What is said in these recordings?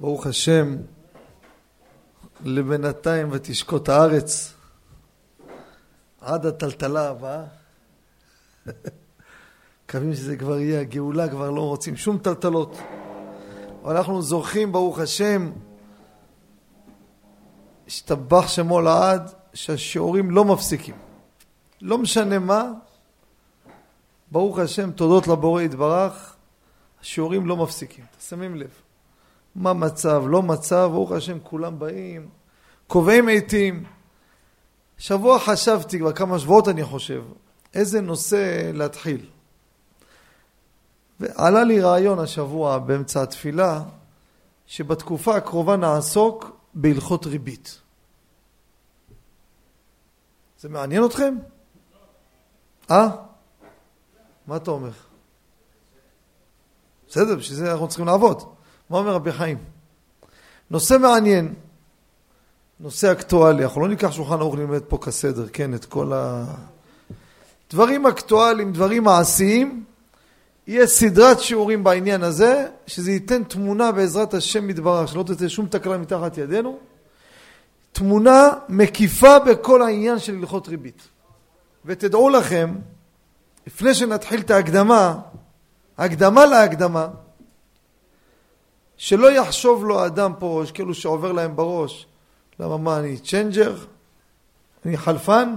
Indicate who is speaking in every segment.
Speaker 1: ברוך השם, לבינתיים ותשקוט הארץ עד הטלטלה הבאה. מקווים שזה כבר יהיה, הגאולה כבר לא רוצים שום טלטלות. אבל אנחנו זוכים, ברוך השם, השתבח שמו לעד, שהשיעורים לא מפסיקים. לא משנה מה, ברוך השם, תודות לבורא יתברך, השיעורים לא מפסיקים. שמים לב. מה מצב, לא מצב, ברוך השם, כולם באים, קובעים עיתים. שבוע חשבתי, כבר כמה שבועות אני חושב, איזה נושא להתחיל. ועלה לי רעיון השבוע באמצע התפילה, שבתקופה הקרובה נעסוק בהלכות ריבית. זה מעניין אתכם? אה? מה אתה אומר? בסדר, בשביל זה אנחנו צריכים לעבוד. מה אומר רבי חיים? נושא מעניין, נושא אקטואלי, אנחנו לא ניקח שולחן ערוך ללמד פה כסדר, כן, את כל ה... דברים אקטואליים, דברים מעשיים, יהיה סדרת שיעורים בעניין הזה, שזה ייתן תמונה בעזרת השם יתברך, שלא תצא שום תקלה מתחת ידינו, תמונה מקיפה בכל העניין של הלכות ריבית. ותדעו לכם, לפני שנתחיל את ההקדמה, הקדמה להקדמה, שלא יחשוב לו האדם פה, יש כאילו שעובר להם בראש, למה מה, אני changer? אני חלפן?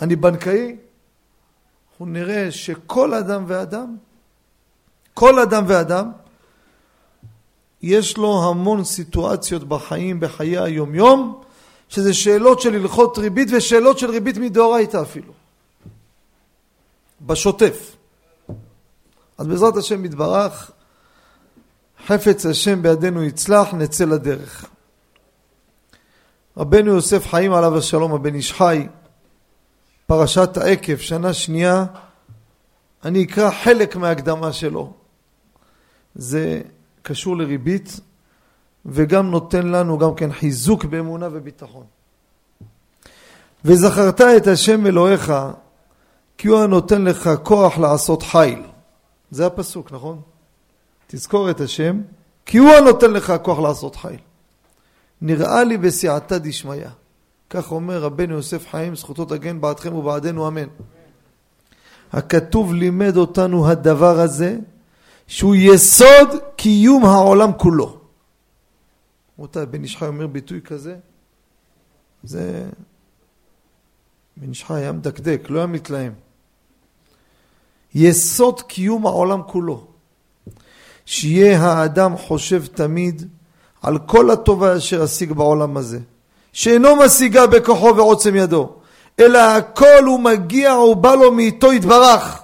Speaker 1: אני בנקאי? אנחנו נראה שכל אדם ואדם, כל אדם ואדם, יש לו המון סיטואציות בחיים, בחיי היומיום, שזה שאלות של הלכות ריבית ושאלות של ריבית מדאורייתא אפילו. בשוטף. אז בעזרת השם יתברך, חפץ השם בידינו יצלח, נצא לדרך. רבנו יוסף חיים עליו השלום, הבן איש חי, פרשת העקב, שנה שנייה, אני אקרא חלק מההקדמה שלו. זה קשור לריבית, וגם נותן לנו גם כן חיזוק באמונה וביטחון. וזכרת את השם אלוהיך, כי הוא הנותן לך כוח לעשות חיל. זה הפסוק, נכון? תזכור את השם, כי הוא הנותן לך כוח לעשות חיל. נראה לי בסייעתא דשמיא. כך אומר רבנו יוסף חיים, זכותו תגן בעדכם ובעדנו אמן. הכתוב לימד אותנו הדבר הזה, שהוא יסוד קיום העולם כולו. רבותיי, בן איש אומר ביטוי כזה, זה... בן איש היה מדקדק, לא היה מתלהם. יסוד קיום העולם כולו. שיהיה האדם חושב תמיד על כל הטובה אשר אשיג בעולם הזה, שאינו משיגה בכוחו ועוצם ידו, אלא הכל הוא מגיע ובא לו מאיתו יתברך.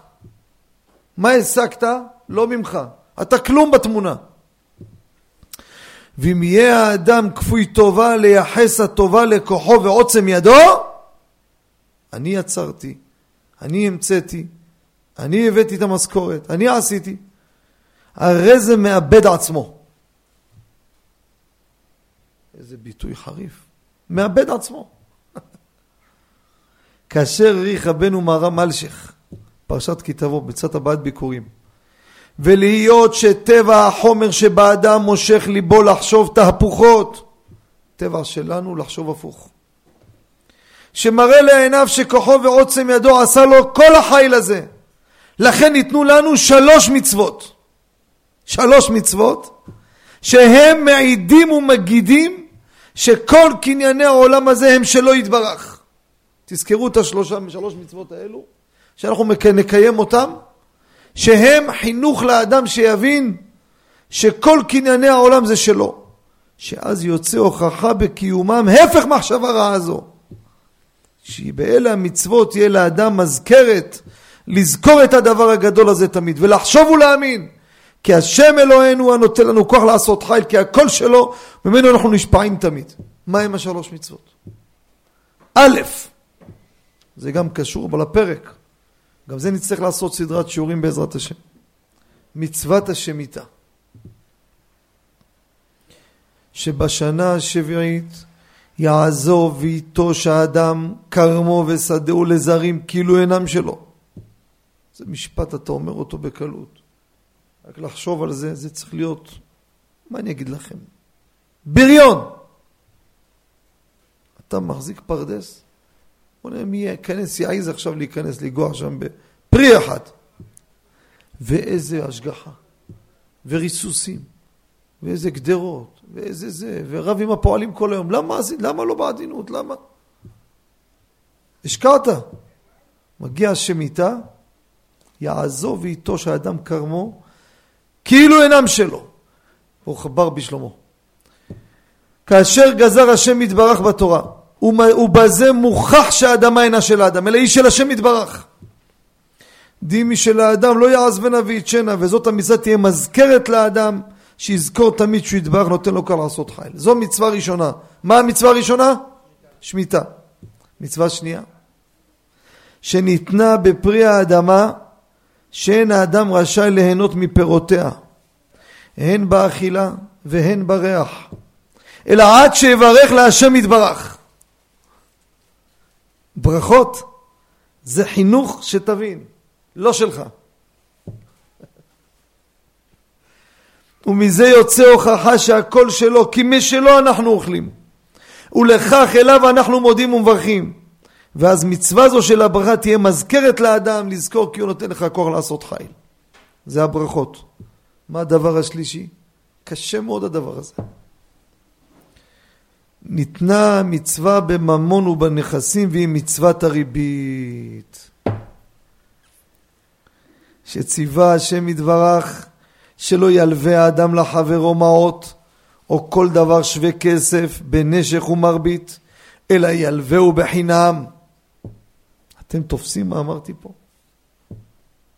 Speaker 1: מה השגת? לא ממך. אתה כלום בתמונה. ואם יהיה האדם כפוי טובה לייחס הטובה לכוחו ועוצם ידו, אני יצרתי, אני המצאתי, אני הבאתי את המשכורת, אני עשיתי. הרי זה מאבד עצמו. איזה ביטוי חריף. מאבד עצמו. כאשר ריח רבנו מהר"ם אלשיך, פרשת כי תבוא, בצד הבעת ביקורים. ולהיות שטבע החומר שבאדם מושך ליבו לחשוב תהפוכות. טבע שלנו לחשוב הפוך. שמראה לעיניו שכוחו ועוצם ידו עשה לו כל החיל הזה. לכן ניתנו לנו שלוש מצוות. שלוש מצוות שהם מעידים ומגידים שכל קנייני העולם הזה הם שלא יתברך. תזכרו את השלושה, שלוש מצוות האלו, שאנחנו נקיים אותם, שהם חינוך לאדם שיבין שכל קנייני העולם זה שלו. שאז יוצא הוכחה בקיומם הפך מחשבה רעה זו. שבאלה המצוות תהיה לאדם מזכרת לזכור את הדבר הגדול הזה תמיד ולחשוב ולהאמין כי השם אלוהינו הנותן לנו כוח לעשות חיל, כי הכל שלו, ממנו אנחנו נשפעים תמיד. מה הם השלוש מצוות? א', זה גם קשור אבל לפרק, גם זה נצטרך לעשות סדרת שיעורים בעזרת השם. מצוות השמיטה. שבשנה השביעית יעזוב ויטוש האדם כרמו ושדהו לזרים כאילו אינם שלו. זה משפט אתה אומר אותו בקלות. רק לחשוב על זה, זה צריך להיות מה אני אגיד לכם? בריון! אתה מחזיק פרדס? בוא נראה מי ייכנס, יעז עכשיו להיכנס, לגוע שם בפרי אחד. ואיזה השגחה, וריסוסים, ואיזה גדרות, ואיזה זה, ורב עם הפועלים כל היום. למה, למה לא בעדינות? למה? השקעת. מגיע השם איתה, יעזוב ואיתו שהאדם כרמו, כאילו אינם שלו. ברוך הבר בשלמה. כאשר גזר השם יתברך בתורה, ובזה מוכח שהאדמה אינה של האדם, אלא היא של השם יתברך. דימי של האדם לא יעזבנה ויתשנה, וזאת המצווה תהיה מזכרת לאדם, שיזכור תמיד שהוא יתברך נותן לו קל לעשות חיל. זו מצווה ראשונה. מה המצווה הראשונה? שמיטה. מצווה שנייה, שניתנה בפרי האדמה, שאין האדם רשאי ליהנות מפירותיה, הן באכילה והן בריח, אלא עד שיברך להשם יתברך. ברכות זה חינוך שתבין, לא שלך. ומזה יוצא הוכחה שהכל שלו, כי משלו אנחנו אוכלים. ולכך אליו אנחנו מודים ומברכים. ואז מצווה זו של הברכה תהיה מזכרת לאדם לזכור כי הוא נותן לך כוח לעשות חיל. זה הברכות. מה הדבר השלישי? קשה מאוד הדבר הזה. ניתנה מצווה בממון ובנכסים והיא מצוות הריבית. שציווה השם יתברך שלא ילווה האדם לחברו מעות או כל דבר שווה כסף בנשך ומרבית אלא ילווהו בחינם. אתם תופסים מה אמרתי פה?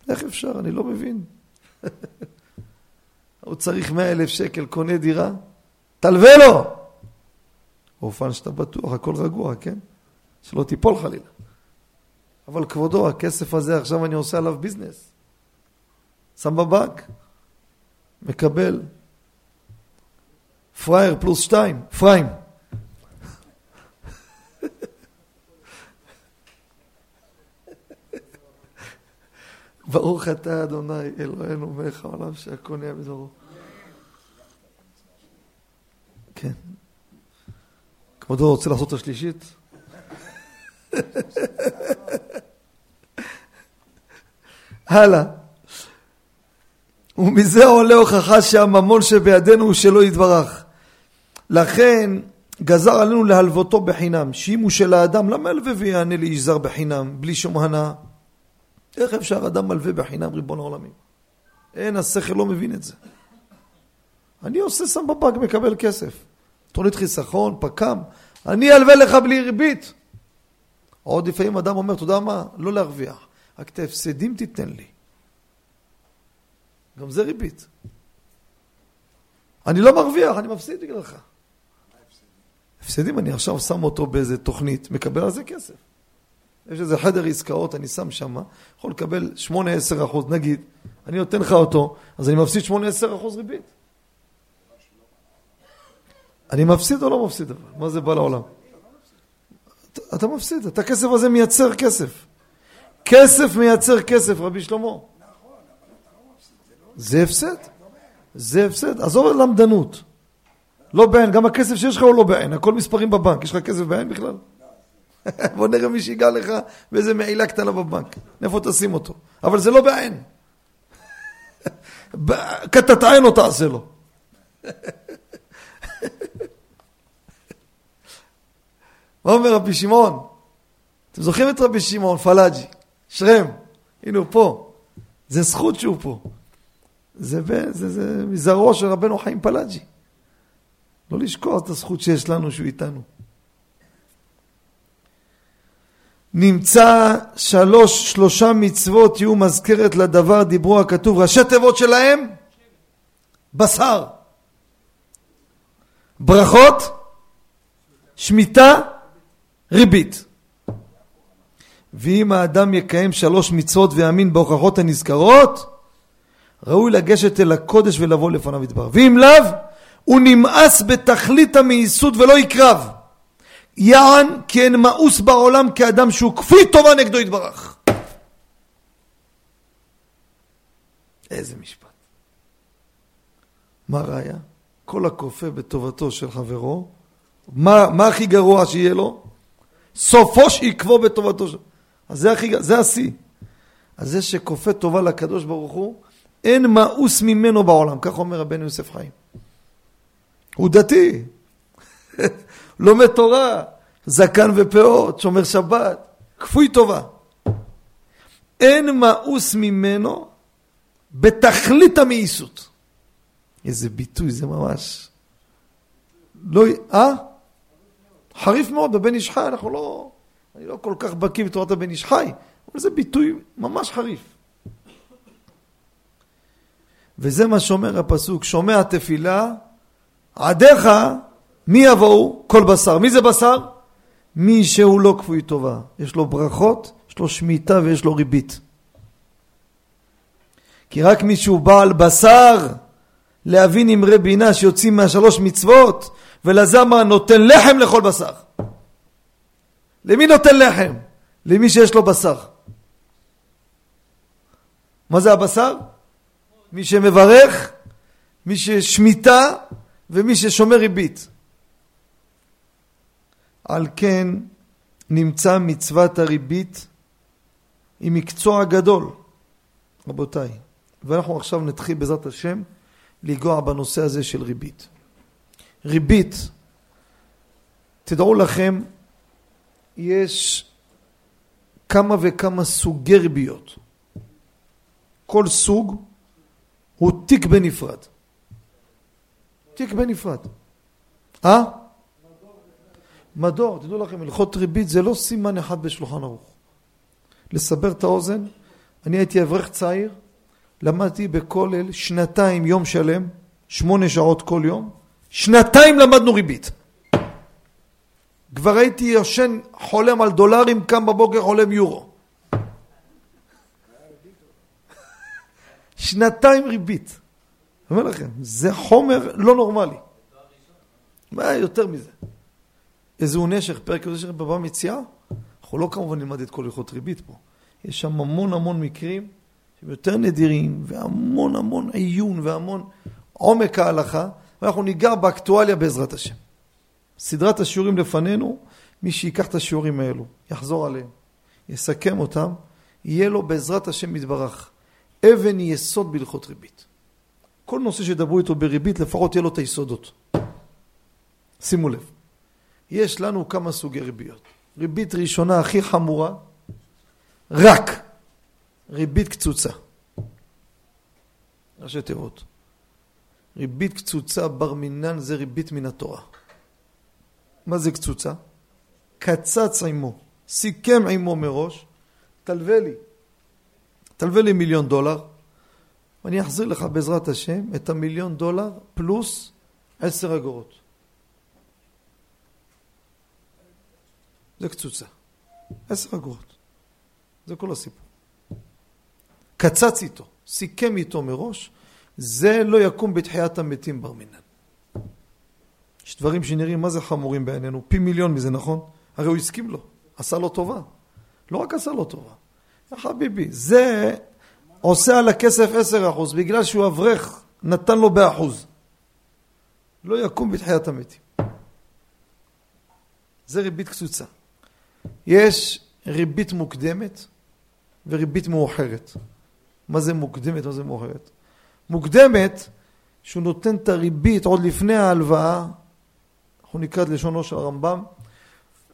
Speaker 1: איך אפשר? אני לא מבין. הוא צריך מאה אלף שקל, קונה דירה? תלווה לו! באופן שאתה בטוח, הכל רגוע, כן? שלא תיפול חלילה. אבל כבודו, הכסף הזה, עכשיו אני עושה עליו ביזנס. שם בבנק, מקבל פראייר פלוס שתיים, פריים. ברוך אתה אדוני אלוהינו מלך העולם שהכל נהיה בדברו. כן. כבודו רוצה לעשות את השלישית? הלאה. ומזה עולה הוכחה שהממון שבידינו הוא שלא יתברך. לכן גזר עלינו להלוותו בחינם, שאם הוא של האדם, למה ילווה ויענה לאיש זר בחינם, בלי שום הנאה? איך אפשר אדם מלווה בחינם ריבון העולמים? אין, השכל לא מבין את זה. אני עושה שם בבנק, מקבל כסף. תוכנית חיסכון, פק"ם, אני אלווה לך בלי ריבית. עוד לפעמים אדם אומר, אתה יודע מה? לא להרוויח, רק את ההפסדים תיתן לי. גם זה ריבית. אני לא מרוויח, אני מפסיד בגללך. הפסדים, אני עכשיו שם אותו באיזה תוכנית, מקבל על זה כסף. יש איזה חדר עסקאות, אני שם שם, יכול לקבל 8-10 אחוז, נגיד, אני נותן לך אותו, אז אני מפסיד 8-10 אחוז ריבית. אני מפסיד או לא מפסיד? מה זה בא לעולם? אתה מפסיד, את הכסף הזה מייצר כסף. כסף מייצר כסף, רבי שלמה. זה הפסד. זה הפסד. עזוב למדנות. לא בעין, גם הכסף שיש לך הוא לא בעין, הכל מספרים בבנק. יש לך כסף בעין בכלל? בוא נראה מי שיגע לך באיזה מעילה קטנה בבנק. איפה תשים אותו? אבל זה לא בעין. כתת עין לא תעשה לו. מה אומר רבי שמעון? אתם זוכרים את רבי שמעון, פלאג'י, שרם, הנה הוא פה. זה זכות שהוא פה. זה, זה, זה מזרעו של רבנו חיים פלאג'י. לא לשכוח את הזכות שיש לנו שהוא איתנו. נמצא שלוש, שלושה מצוות יהיו מזכרת לדבר דיברו הכתוב, ראשי תיבות שלהם בשר, ברכות, שמיטה, ריבית. ואם האדם יקיים שלוש מצוות ויאמין בהוכחות הנזכרות, ראוי לגשת אל הקודש ולבוא לפניו יתברך. ואם לאו, הוא נמאס בתכלית המאיסות ולא יקרב. יען כי אין מאוס בעולם כאדם שהוא כפוי טובה נגדו יתברך. איזה משפט. מה ראיה? כל הכופה בטובתו של חברו, מה, מה הכי גרוע שיהיה לו? סופו שיקבו בטובתו של... אז זה, הכי, זה השיא. אז זה שכופה טובה לקדוש ברוך הוא, אין מאוס ממנו בעולם, כך אומר רבנו יוסף חיים. הוא דתי, לומד תורה, זקן ופאות, שומר שבת, כפוי טובה. אין מאוס ממנו בתכלית המאיסות. איזה ביטוי, זה ממש... לא... אה? חריף מאוד, בבן איש חי, אנחנו לא... אני לא כל כך בקיא בתורת הבן איש חי, אבל זה ביטוי ממש חריף. וזה מה שאומר הפסוק, שומע תפילה, עדיך, מי יבואו? כל בשר. מי זה בשר? מי שהוא לא כפוי טובה. יש לו ברכות, יש לו שמיטה ויש לו ריבית. כי רק מי שהוא בעל בשר, להבין אמרי בינה שיוצאים מהשלוש מצוות, ולזמה נותן לחם לכל בשר. למי נותן לחם? למי שיש לו בשר. מה זה הבשר? מי שמברך, מי ששמיטה ומי ששומר ריבית. על כן נמצא מצוות הריבית היא מקצוע גדול, רבותיי. ואנחנו עכשיו נתחיל בעזרת השם לנגוע בנושא הזה של ריבית. ריבית, תדעו לכם, יש כמה וכמה סוגי ריביות. כל סוג הוא תיק בנפרד. תיק בנפרד. אה? מדור, תדעו לכם, הלכות ריבית זה לא סימן אחד בשולחן ערוך. לסבר את האוזן, אני הייתי אברך צעיר, למדתי בכולל שנתיים יום שלם, שמונה שעות כל יום, שנתיים למדנו ריבית. כבר הייתי יושן חולם על דולרים, קם בבוקר חולם יורו. שנתיים ריבית. אני אומר לכם, זה חומר לא נורמלי. מה יותר מזה? איזהו נשך, פרק איזה נשך בבא מציאה? אנחנו לא כמובן נלמד את כל הלכות ריבית פה. יש שם המון המון מקרים שהם יותר נדירים, והמון המון עיון והמון עומק ההלכה, ואנחנו ניגע באקטואליה בעזרת השם. סדרת השיעורים לפנינו, מי שיקח את השיעורים האלו, יחזור עליהם, יסכם אותם, יהיה לו בעזרת השם יתברך אבן יסוד בהלכות ריבית. כל נושא שדברו איתו בריבית, לפחות יהיה לו את היסודות. שימו לב, יש לנו כמה סוגי ריביות. ריבית ראשונה הכי חמורה, רק ריבית קצוצה. ראשי תיבות. ריבית קצוצה בר מינן זה ריבית מן התורה. מה זה קצוצה? קצץ עמו, סיכם עמו מראש, תלווה לי. תלווה לי מיליון דולר, ואני אחזיר לך בעזרת השם את המיליון דולר פלוס עשר אגורות. זה קצוצה. עשר אגורות. זה כל הסיפור. קצץ איתו, סיכם איתו מראש, זה לא יקום בתחיית המתים בר מינן. יש דברים שנראים מה זה חמורים בעינינו, פי מיליון מזה, נכון? הרי הוא הסכים לו, עשה לו טובה. לא רק עשה לו טובה, חביבי, זה עושה על הכסף עשר אחוז, בגלל שהוא אברך, נתן לו באחוז. לא יקום בתחיית המתים. זה ריבית קצוצה. יש ריבית מוקדמת וריבית מאוחרת. מה זה מוקדמת, מה זה מאוחרת? מוקדמת, שהוא נותן את הריבית עוד לפני ההלוואה, אנחנו נקרא את לשונו של הרמב"ם,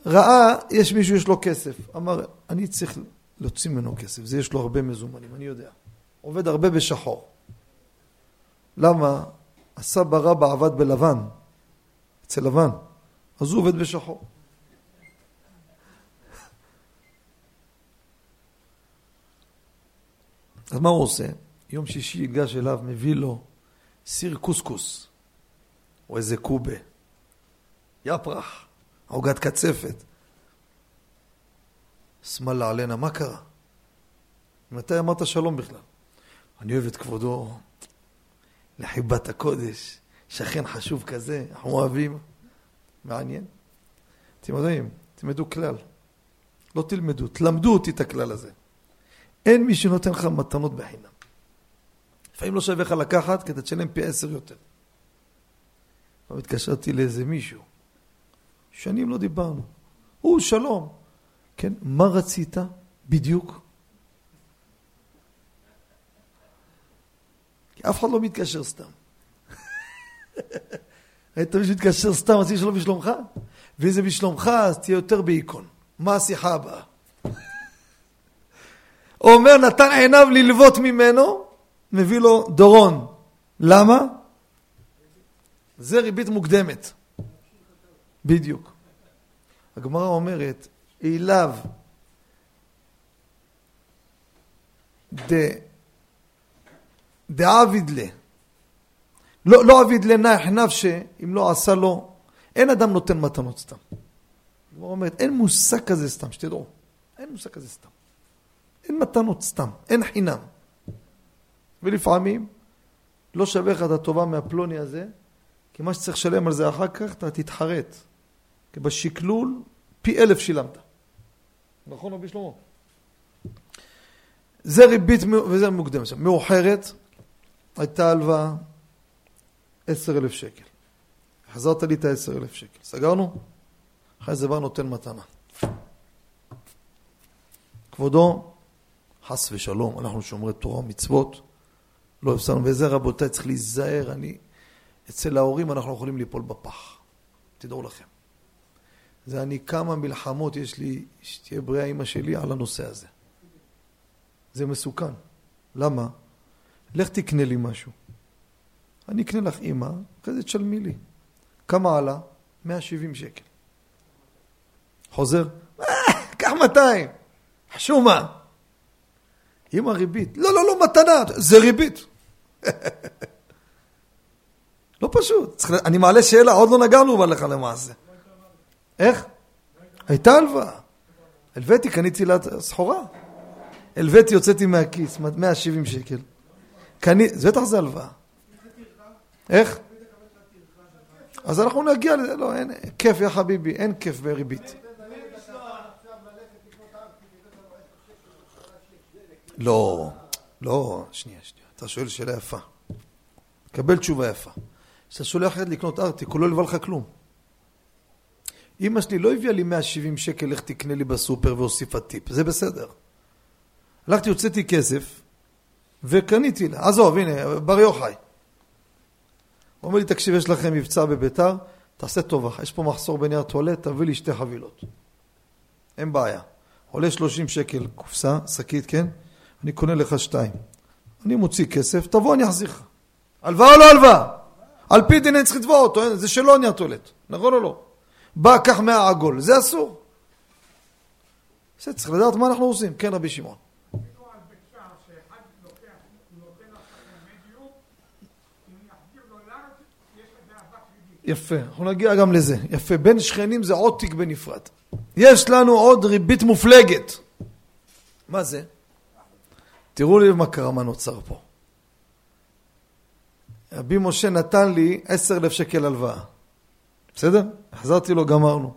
Speaker 1: ראה, יש מישהו, יש לו כסף, אמר, אני צריך להוציא ממנו כסף, זה יש לו הרבה מזומנים, אני יודע. עובד הרבה בשחור. למה? הסבא רבא עבד בלבן, אצל לבן, אז הוא עובד בשחור. אז מה הוא עושה? יום שישי ייגש אליו, מביא לו סיר קוסקוס, או איזה קובה, יפרח, עוגת קצפת. שמאלה עלינה, מה קרה? מתי אמרת שלום בכלל? אני אוהב את כבודו, לחיבת הקודש, שכן חשוב כזה, אנחנו אוהבים. מעניין. אתם יודעים, תלמדו כלל. לא תלמדו, תלמדו אותי את הכלל הזה. אין מי שנותן לך מתנות בחינם. לפעמים לא שווה לך לקחת, כי אתה תשלם פי עשר יותר. פעם התקשרתי לאיזה מישהו, שנים לא דיברנו. הוא, שלום. כן, מה רצית בדיוק? כי אף אחד לא מתקשר סתם. היית מישהו מתקשר סתם, רציתי שלום בשלומך? ואם זה בשלומך, אז תהיה יותר בהיכון. מה השיחה הבאה? אומר, נתן עיניו ללוות ממנו, מביא לו דורון. למה? זה ריבית מוקדמת. בדיוק. הגמרא אומרת, אליו דעביד לה. לא, לא עביד לנח נפשה, אם לא עשה לו, אין אדם נותן מתנות סתם. הגמרא אומרת, אין מושג כזה סתם, שתדעו. אין מושג כזה סתם. אין מתנות סתם, אין חינם. ולפעמים לא שווה לך את הטובה מהפלוני הזה, כי מה שצריך לשלם על זה אחר כך, אתה תתחרט. כי בשקלול פי אלף שילמת. נכון רבי שלמה? זה ריבית וזה מוקדמת. מאוחרת הייתה הלוואה עשר אלף שקל. חזרת לי את העשר אלף שקל. סגרנו? אחרי זה בא נותן מתנה. כבודו, חס ושלום, אנחנו שומרי תורה ומצוות, לא הפסדנו, וזה רבותיי צריך להיזהר, אני, אצל ההורים אנחנו יכולים ליפול בפח, תדעו לכם. זה אני כמה מלחמות יש לי, שתהיה בריאה אימא שלי על הנושא הזה. זה מסוכן. למה? לך תקנה לי משהו. אני אקנה לך אימא, אחרי זה תשלמי לי. כמה עלה? 170 שקל. חוזר? אה, קח 200. חשומה. עם הריבית. לא, לא, לא, מתנה, זה ריבית. לא פשוט. אני מעלה שאלה, עוד לא נגענו בה לך למעשה. איך? הייתה הלוואה. הלוויתי, קניתי לה סחורה. הלוויתי, יוצאתי מהכיס, 170 שקל. קני... זה בטח זה הלוואה. איך? אז אנחנו נגיע לזה, לא, אין, כיף יא חביבי, אין כיף בריבית. לא, לא, שנייה, שנייה. אתה שואל שאלה יפה. קבל תשובה יפה. כשאתה שולח יד לקנות ארטיק, הוא לא הלווה לך כלום. אמא שלי לא הביאה לי 170 שקל, לך תקנה לי בסופר והוסיפה טיפ, זה בסדר. הלכתי, הוצאתי כסף, וקניתי לה. עזוב, הנה, בר יוחאי. הוא אומר לי, תקשיב, יש לכם מבצע בביתר, תעשה טובה, יש פה מחסור בנייר טואלט, תביא לי שתי חבילות. אין בעיה. עולה 30 שקל קופסה, שקית, כן? אני קונה לך שתיים. אני מוציא כסף, תבוא, אני אחזיר לך. הלוואה או לא הלוואה? על פי דין אני צריך לתבוע אותו, זה שלא נייר טואלט, נכון או לא? בא, קח מהעגול, זה אסור. זה צריך לדעת מה אנחנו עושים. כן, רבי שמעון. יפה, אנחנו נגיע גם לזה. יפה, בין שכנים זה עוד תיק בנפרד. יש לנו עוד ריבית מופלגת. מה זה? תראו לי מה קרה, מה נוצר פה. רבי משה נתן לי עשר אלף שקל הלוואה. בסדר? החזרתי לו, גמרנו.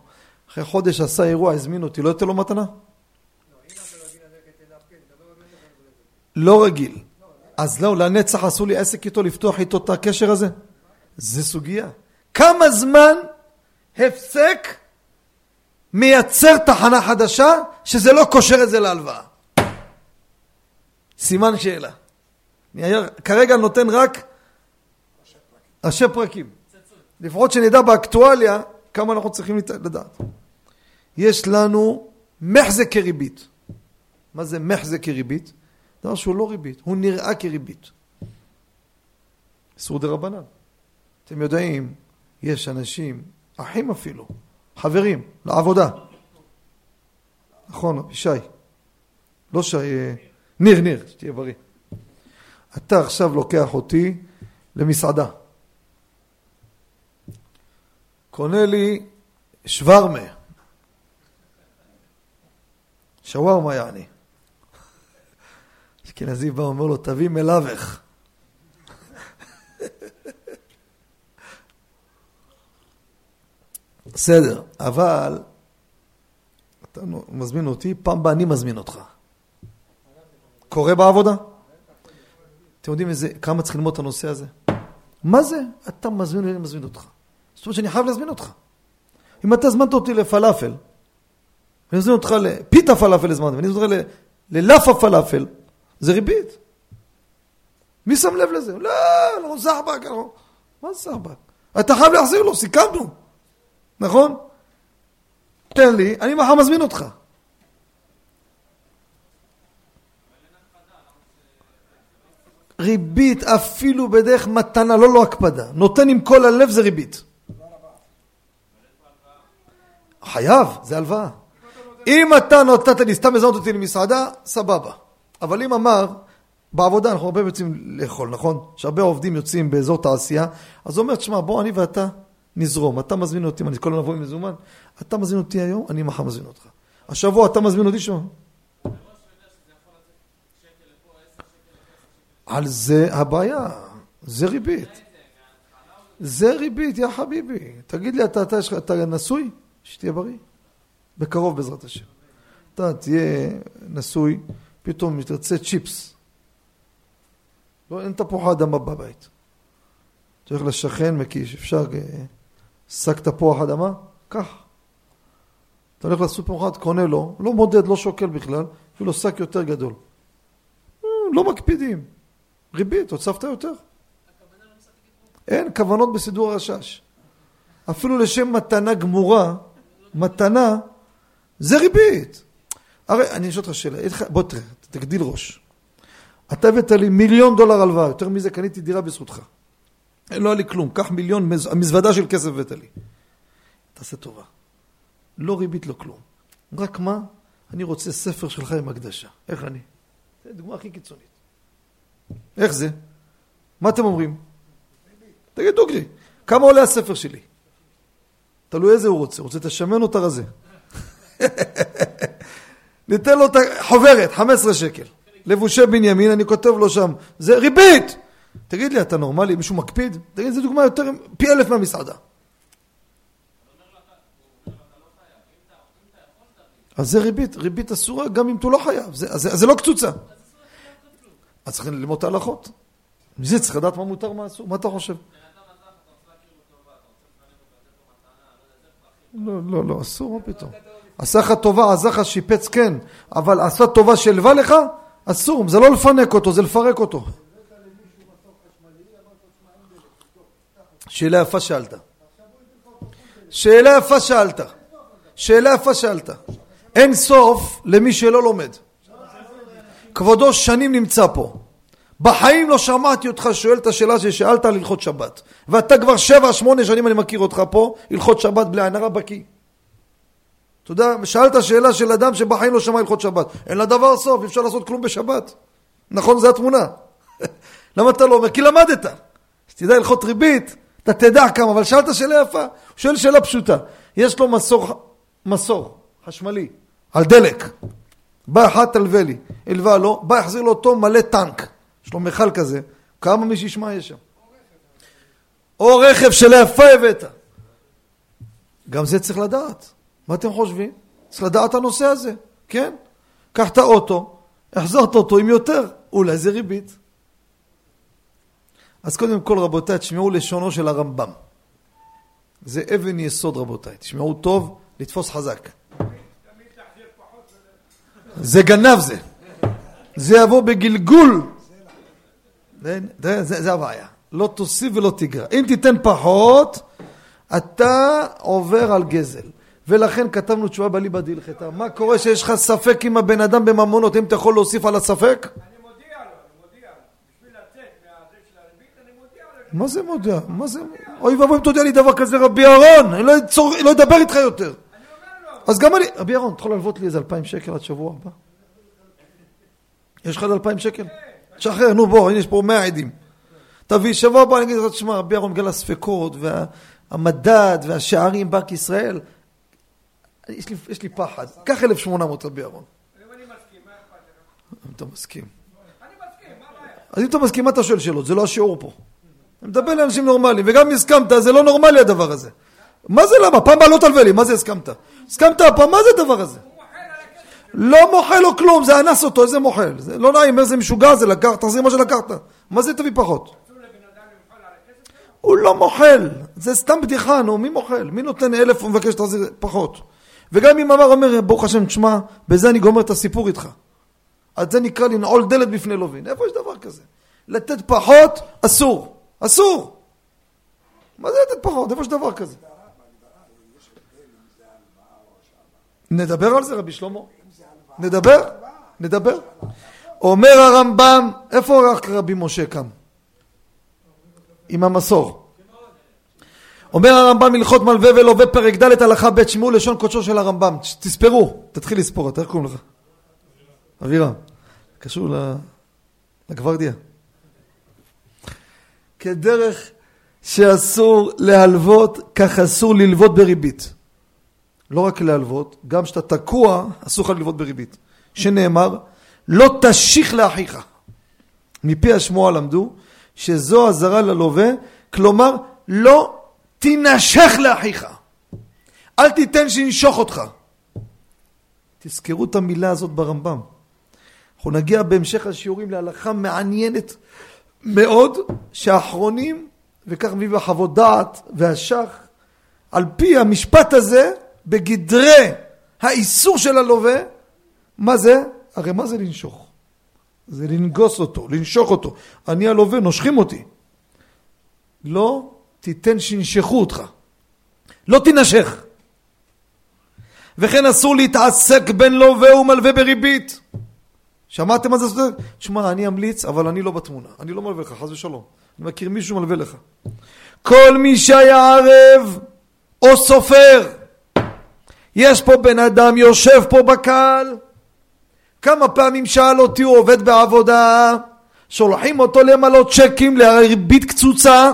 Speaker 1: אחרי חודש עשה אירוע, הזמין אותי, לא יותר לו מתנה? לא רגיל. אז לא, לנצח עשו לי עסק איתו, לפתוח איתו את הקשר הזה? זה סוגיה. כמה זמן הפסק מייצר תחנה חדשה שזה לא קושר את זה להלוואה? סימן שאלה. אני כרגע נותן רק ראשי פרקים. לפחות שנדע באקטואליה כמה אנחנו צריכים לדעת. יש לנו מחזק כריבית. מה זה מחזק כריבית? דבר שהוא לא ריבית, הוא נראה כריבית. איסור דה רבנן. אתם יודעים, יש אנשים, אחים אפילו, חברים, לעבודה. נכון, שי. לא שי, אה, ניר, ניר, שתהיה בריא. אתה עכשיו לוקח אותי למסעדה. קונה לי שוורמה. שווארמה יעני. אשכנזי בא ואומר לו, תביא מלאבך. בסדר, אבל אתה מזמין אותי, פעם באה אני מזמין אותך. קורה בעבודה? אתם יודעים איזה, כמה צריך ללמוד את הנושא הזה? מה זה? אתה מזמין ואני מזמין אותך. זאת אומרת שאני חייב להזמין אותך. אם אתה הזמנת אותי לפלאפל, אני מזמין אותך לפיתה פלאפל הזמנת, ואני מזמין אותך ללאפה פלאפל, זה ריבית. מי שם לב לזה? לא, לא, זחבק, לא. מה זה זחבק? אתה חייב להחזיר לו, סיכמנו, נכון? תן לי, אני מחר מזמין אותך. ריבית אפילו בדרך מתנה, לא לא הקפדה. נותן עם כל הלב זה ריבית. חייב, זה הלוואה. אם אתה נותנת לי, סתם הזמנת אותי למסעדה, סבבה. אבל אם אמר, בעבודה אנחנו הרבה יוצאים לאכול, נכון? שהרבה עובדים יוצאים באזור תעשייה, אז הוא אומר, תשמע, בוא אני ואתה נזרום. אתה מזמין אותי, אני כל הזמן אבוא עם מזומן, אתה מזמין אותי היום, אני מחר מזמין אותך. השבוע אתה מזמין אותי שם. על זה הבעיה, זה ריבית. זה ריבית, יא חביבי. תגיד לי, אתה, אתה, אתה נשוי? שתהיה בריא. בקרוב בעזרת השם. אתה תהיה נשוי, פתאום תרצה צ'יפס. לא, אין תפוחי אדמה בבית. אתה הולך לשכן, מקיש, אפשר אה, שק תפוח אדמה? קח. אתה הולך לסופרמרקט, קונה לו, לא מודד, לא שוקל בכלל, אפילו שק יותר גדול. אה, לא מקפידים. ריבית, הוצפת יותר. אין כוונות בסידור הרשש. אפילו לשם מתנה גמורה, מתנה, זה ריבית. הרי, אני אשאל אותך שאלה, בוא תראה, תגדיל ראש. אתה הבאת לי מיליון דולר הלוואה, יותר מזה קניתי דירה בזכותך. לא היה לי כלום, קח מיליון, המזוודה של כסף הבאת לי. תעשה טובה. לא ריבית, לא כלום. רק מה? אני רוצה ספר שלך עם הקדשה. איך אני? זו דוגמה הכי קיצונית. איך זה? מה אתם אומרים? תגיד דוגרי, כמה עולה הספר שלי? תלוי איזה הוא רוצה, רוצה את השמן או את הרזה? ניתן לו את החוברת, 15 שקל. לבושי בנימין, אני כותב לו שם, זה ריבית! תגיד לי, אתה נורמלי? מישהו מקפיד? תגיד, זו דוגמה יותר, פי אלף מהמסעדה. אז זה ריבית, ריבית אסורה גם אם אתה לא חייב, זה, זה, זה לא קצוצה. אז צריכים ללמוד את ההלכות. מזה צריך לדעת מה מותר, מה אסור, מה אתה חושב? לא, לא, לא, אסור, מה פתאום. עשה לך טובה, עשה לך שיפץ, כן, אבל עשה טובה שלווה לך, אסור, זה לא לפנק אותו, זה לפרק אותו. שאלה יפה שאלת. שאלה יפה שאלת. שאלה יפה שאלת. אין סוף למי שלא לומד. כבודו שנים נמצא פה. בחיים לא שמעתי אותך שואל את השאלה ששאלת על הלכות שבת. ואתה כבר שבע, שמונה שנים אני מכיר אותך פה, הלכות שבת בלי עין הרע בקיא. אתה יודע, שאלת שאלה של אדם שבחיים לא שמע הלכות שבת. אין לה דבר סוף, אי אפשר לעשות כלום בשבת. נכון, זו התמונה. למה אתה לא אומר? כי למדת. שתדע הלכות ריבית, אתה תדע כמה, אבל שאלת שאלה יפה. הוא שואל שאלה פשוטה. יש לו מסור, מסור חשמלי, על דלק. בא אחד תלווה לי, הלווה לו, בא יחזיר לו אותו מלא טנק. יש לו מכל כזה, כמה מי שישמע יש שם. או רכב של יפה הבאת. גם זה צריך לדעת. מה אתם חושבים? צריך לדעת את הנושא הזה, כן? קח את האוטו, החזרת אותו עם יותר, אולי זה ריבית. אז קודם כל רבותיי, תשמעו לשונו של הרמב"ם. זה אבן יסוד רבותיי, תשמעו טוב, לתפוס חזק. זה גנב זה. זה יבוא בגלגול. זה, זה, הבעיה. לא תוסיף ולא תגרע. אם תיתן פחות, אתה עובר על גזל. ולכן כתבנו תשובה בליבא דהלכתה. מה קורה שיש לך ספק עם הבן אדם בממונות, אם אתה יכול להוסיף על הספק? מה זה מודיע? מה זה? אוי ואבוי אם תודיע לי דבר כזה, רבי אהרון, אני לא. לא אדבר איתך יותר. אז גם אני, רבי אהרון, אתה יכול להלוות לי איזה אלפיים שקל עד שבוע הבא? יש לך עוד אלפיים שקל? תשחרר, נו בוא, הנה יש פה מאה עדים. תביא, שבוע הבא אני אגיד לך, תשמע, רבי אהרון בגלל הספקות, והמדד, והשערים, בנק ישראל, יש לי, פחד. קח 1,800 רבי אהרון.
Speaker 2: אם אני מסכים, מה אכפת לך?
Speaker 1: אם אתה מסכים. אז אם אתה מסכים, מה אתה שואל שאלות? זה לא השיעור פה. אני מדבר לאנשים נורמליים, וגם אם הסכמת, זה לא נורמלי הדבר הזה. מה זה למה? פעם הבאה לא תלווה לי, מה זה הסכמת? הסכמת הפעם, מה זה הדבר הזה?
Speaker 2: על.
Speaker 1: לא מוחל לו כלום, זה אנס אותו, איזה מוחל? זה לא נעים, איזה משוגע זה לקח, תחזיר מה שלקחת. מה זה תביא פחות?
Speaker 2: על?
Speaker 1: הוא לא מוחל, זה סתם בדיחה, נו, מי מוחל? מי נותן אלף ומבקש שתחזיר פחות? וגם אם אמר אומר, ברוך השם, תשמע, בזה אני גומר את הסיפור איתך. אז זה נקרא לנעול דלת בפני לווין. איפה יש דבר כזה? לתת פחות, אסור. אסור! מה זה לתת פחות? איפה יש דבר כזה? נדבר על זה, רבי שלמה? נדבר? נדבר? אומר הרמב"ם, איפה רק רבי משה קם? עם המסור. אומר הרמב"ם הלכות מלווה ולווה פרק ד' הלכה ב' שמעו לשון קודשו של הרמב"ם תספרו, תתחיל לספור, אתה איך קוראים לך? אבירם, קשור לגוורדיה. כדרך שאסור להלוות, כך אסור ללוות בריבית. לא רק להלוות, גם כשאתה תקוע, אסור לך ללוות בריבית. שנאמר, לא תשיך לאחיך. מפי השמועה למדו שזו אזהרה ללווה, כלומר, לא תנשך לאחיך. אל תיתן שינשוך אותך. תזכרו את המילה הזאת ברמב"ם. אנחנו נגיע בהמשך השיעורים להלכה מעניינת מאוד, שהאחרונים, וכך מביא בחוות דעת והשח, על פי המשפט הזה, בגדרי האיסור של הלווה, מה זה? הרי מה זה לנשוך? זה לנגוס אותו, לנשוך אותו. אני הלווה, נושכים אותי. לא תיתן שינשכו אותך. לא תנשך. וכן אסור להתעסק בין לווה ומלווה בריבית. שמעתם מה זה? תשמע, אני אמליץ, אבל אני לא בתמונה. אני לא מלווה לך, חס ושלום. אני מכיר מישהו מלווה לך. כל מי שהיה ערב או סופר, יש פה בן אדם יושב פה בקהל, כמה פעמים שאל אותי, הוא עובד בעבודה, שולחים אותו למלא צ'קים לריבית קצוצה,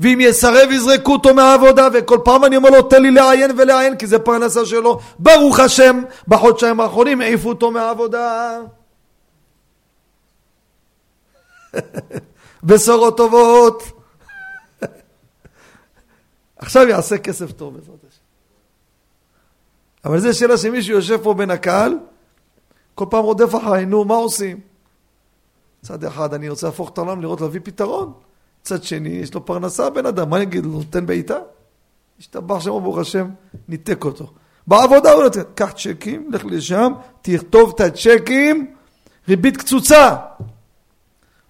Speaker 1: ואם יסרב יזרקו אותו מהעבודה, וכל פעם אני אומר לו תן לי לעיין ולעיין כי זה פרנסה שלו, ברוך השם, בחודשיים האחרונים העיפו אותו מהעבודה. בשורות טובות. עכשיו יעשה כסף טוב בעזרת. אבל זו שאלה שמישהו יושב פה בין הקהל, כל פעם רודף אחריי, נו, מה עושים? מצד אחד אני רוצה להפוך את העולם לראות להביא פתרון. מצד שני, יש לו פרנסה בן אדם, מה יגיד לו? תן בעיטה? השתבח שם ברוך השם, ניתק אותו. בעבודה הוא נותן, קח צ'קים, לך לשם, תכתוב את הצ'קים, ריבית קצוצה.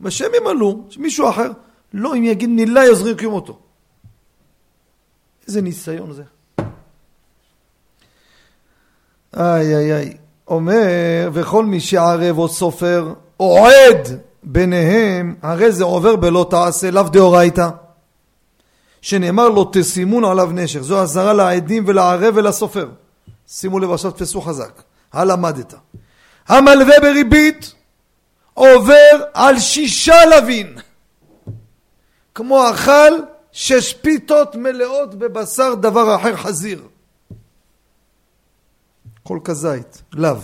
Speaker 1: ושהם ימלאו, מישהו אחר, לא, אם יגיד מילה יזריקים אותו. איזה ניסיון זה. איי איי איי. אומר, וכל מי שערב או סופר או עד ביניהם, הרי זה עובר בלא תעשה, לאו דאורייתא. שנאמר לו תשימון עליו נשך. זו אזהרה לעדים ולערב ולסופר. שימו לב עכשיו תפסו חזק. הלמדת. המלווה בריבית עובר על שישה לווין. כמו אכל שש פיתות מלאות בבשר דבר אחר חזיר. כל כזית, לאו.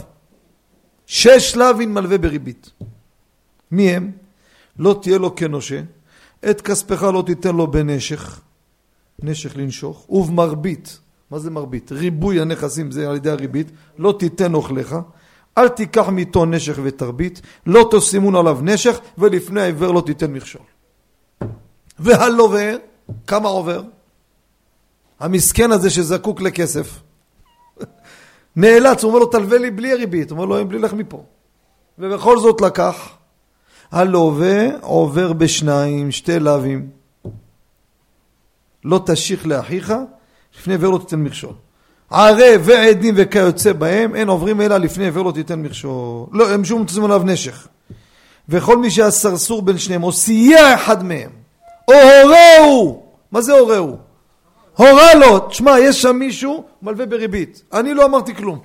Speaker 1: שש לווין מלווה בריבית. מי הם? לא תהיה לו כנושה, את כספך לא תיתן לו בנשך, נשך לנשוך, ובמרבית, מה זה מרבית? ריבוי הנכסים זה על ידי הריבית, לא תיתן אוכליך, אל תיקח מאיתו נשך ותרבית, לא תשימון עליו נשך, ולפני העיוור לא תיתן מכשול. והלווה, כמה עובר? המסכן הזה שזקוק לכסף, נאלץ, הוא אומר לו, תלווה לי בלי הריבית. הוא אומר לו, אין בלי לך מפה. ובכל זאת לקח. הלווה עובר בשניים, שתי לאווים. לא תשיך לאחיך, לפני עבר לא תיתן מכשול. ערב ועדים וכיוצא בהם, אין עוברים אלא לפני עבר לא תיתן מכשול. לא, הם שום תשימו עליו נשך. וכל מי שהסרסור בין שניהם, או סייע אחד מהם, או הורהו, מה זה הורהו? הורה לו, תשמע, יש שם מישהו מלווה בריבית. אני לא אמרתי כלום.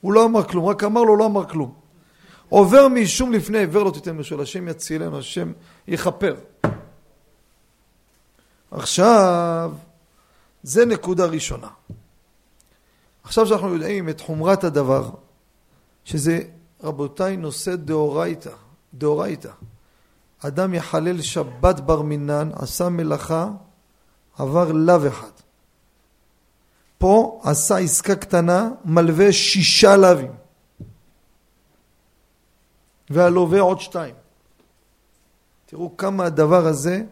Speaker 1: הוא לא אמר כלום, רק אמר לו, לא אמר כלום. עובר משום לפני עיוור לא תיתן משול, השם יצילנו, השם יכפר. עכשיו, זה נקודה ראשונה. עכשיו שאנחנו יודעים את חומרת הדבר, שזה, רבותיי, נושא דאורייתא, דאורייתא. אדם יחלל שבת בר מינן, עשה מלאכה, עבר לאו אחד. פה עשה עסקה קטנה, מלווה שישה לאווים. והלווה עוד שתיים. תראו כמה הדבר הזה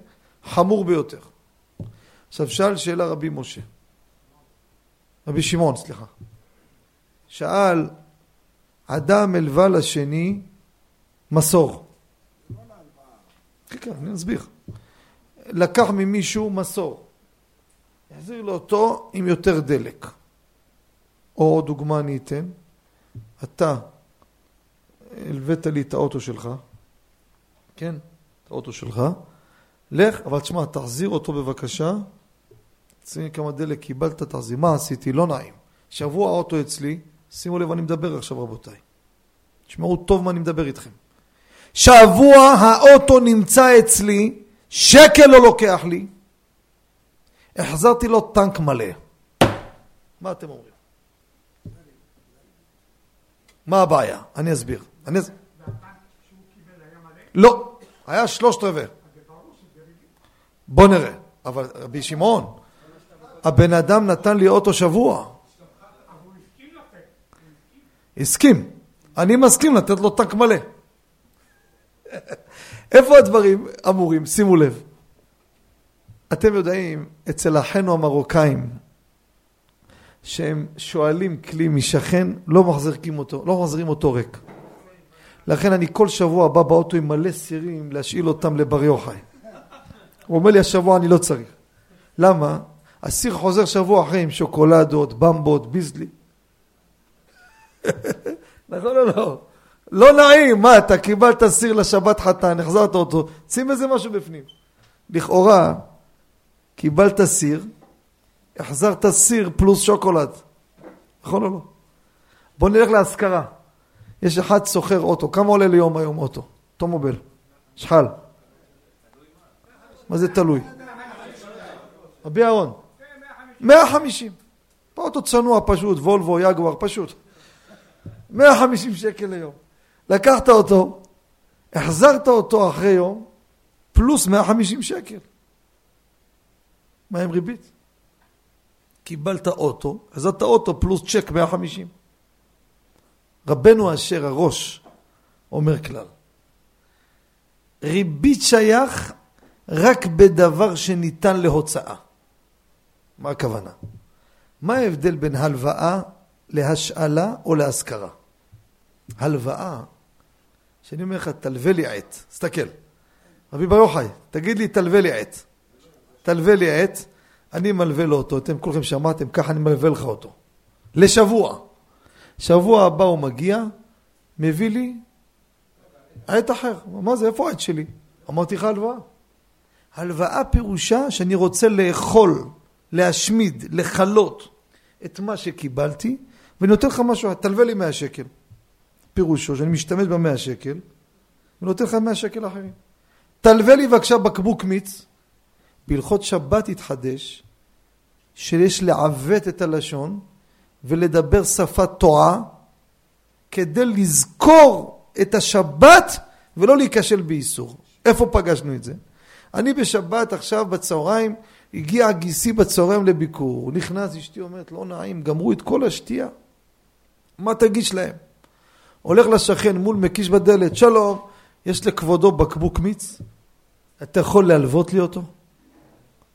Speaker 1: חמור ביותר. עכשיו שאל שאלה רבי משה, רבי שמעון, סליחה. שאל, אדם הלווה לשני מסור. כן, כן, אני אסביר. לקח ממישהו מסור. יחזיר לו אותו עם יותר דלק. או דוגמה אני אתן, אתה הלווית לי את האוטו שלך, כן, את האוטו שלך, לך, אבל תשמע, תחזיר אותו בבקשה, שימי כמה דלק קיבלת, תחזיר. מה עשיתי? לא נעים. שבוע האוטו אצלי, שימו לב, אני מדבר עכשיו רבותיי. תשמעו טוב מה אני מדבר איתכם. שבוע האוטו נמצא אצלי, שקל לא לוקח לי, החזרתי לו טנק מלא. מה אתם אומרים? מה הבעיה? אני אסביר. אני אסביר. לא, היה שלושת רבעי. בוא נראה. אבל רבי שמעון, הבן אדם נתן לי אוטו שבוע. הסכים. אני מסכים לתת לו טנק מלא. איפה הדברים אמורים? שימו לב. אתם יודעים, אצל אחינו המרוקאים, שהם שואלים כלי משכן, לא מחזיקים אותו, לא מחזירים אותו ריק. לכן אני כל שבוע בא באוטו עם מלא סירים להשאיל אותם לבר יוחאי. הוא אומר לי, השבוע אני לא צריך. למה? הסיר חוזר שבוע אחרי עם שוקולדות, במבות, ביזלי. נכון או לא? לא נעים, מה, אתה קיבלת סיר לשבת חתן, החזרת אותו, שים איזה משהו בפנים. לכאורה, קיבלת סיר, החזרת סיר פלוס שוקולד. נכון או לא? בוא נלך להשכרה. יש אחד סוחר אוטו, כמה עולה ליום היום אוטו? אוטומובל. שחל. מה זה תלוי? רבי אהרון. 150. אוטו צנוע פשוט, וולבו, יגואר, פשוט. 150 שקל ליום. לקחת אותו, החזרת אותו אחרי יום, פלוס 150 שקל. מה עם ריבית? קיבלת אוטו, החזרת אוטו פלוס צ'ק 150. רבנו אשר הראש אומר כלל, ריבית שייך רק בדבר שניתן להוצאה. מה הכוונה? מה ההבדל בין הלוואה להשאלה או להשכרה? הלוואה, שאני אומר לך, תלווה לי עט, תסתכל. רבי בר יוחאי, תגיד לי, תלווה לי עט. תלווה לי עט, אני מלווה לו אותו, אתם כולכם שמעתם, ככה אני מלווה לך אותו. לשבוע. שבוע הבא הוא מגיע, מביא לי עט אחר. מה זה, איפה העט שלי? אמרתי לך הלוואה. הלוואה פירושה שאני רוצה לאכול, להשמיד, לכלות את מה שקיבלתי, ואני נותן לך משהו, תלווה לי 100 שקל. פירושו שאני משתמש במאה שקל, ונותן לך 100 שקל אחרים. תלווה לי בבקשה בקבוק מיץ, בהלכות שבת התחדש, שיש לעוות את הלשון ולדבר שפה טועה, כדי לזכור את השבת ולא להיכשל באיסור. איפה פגשנו את זה? אני בשבת עכשיו בצהריים, הגיע גיסי בצהריים לביקור, הוא נכנס, אשתי אומרת, לא נעים, גמרו את כל השתייה. מה תגיש להם? הולך לשכן מול מקיש בדלת, שלום, יש לכבודו בקבוק מיץ, אתה יכול להלוות לי אותו?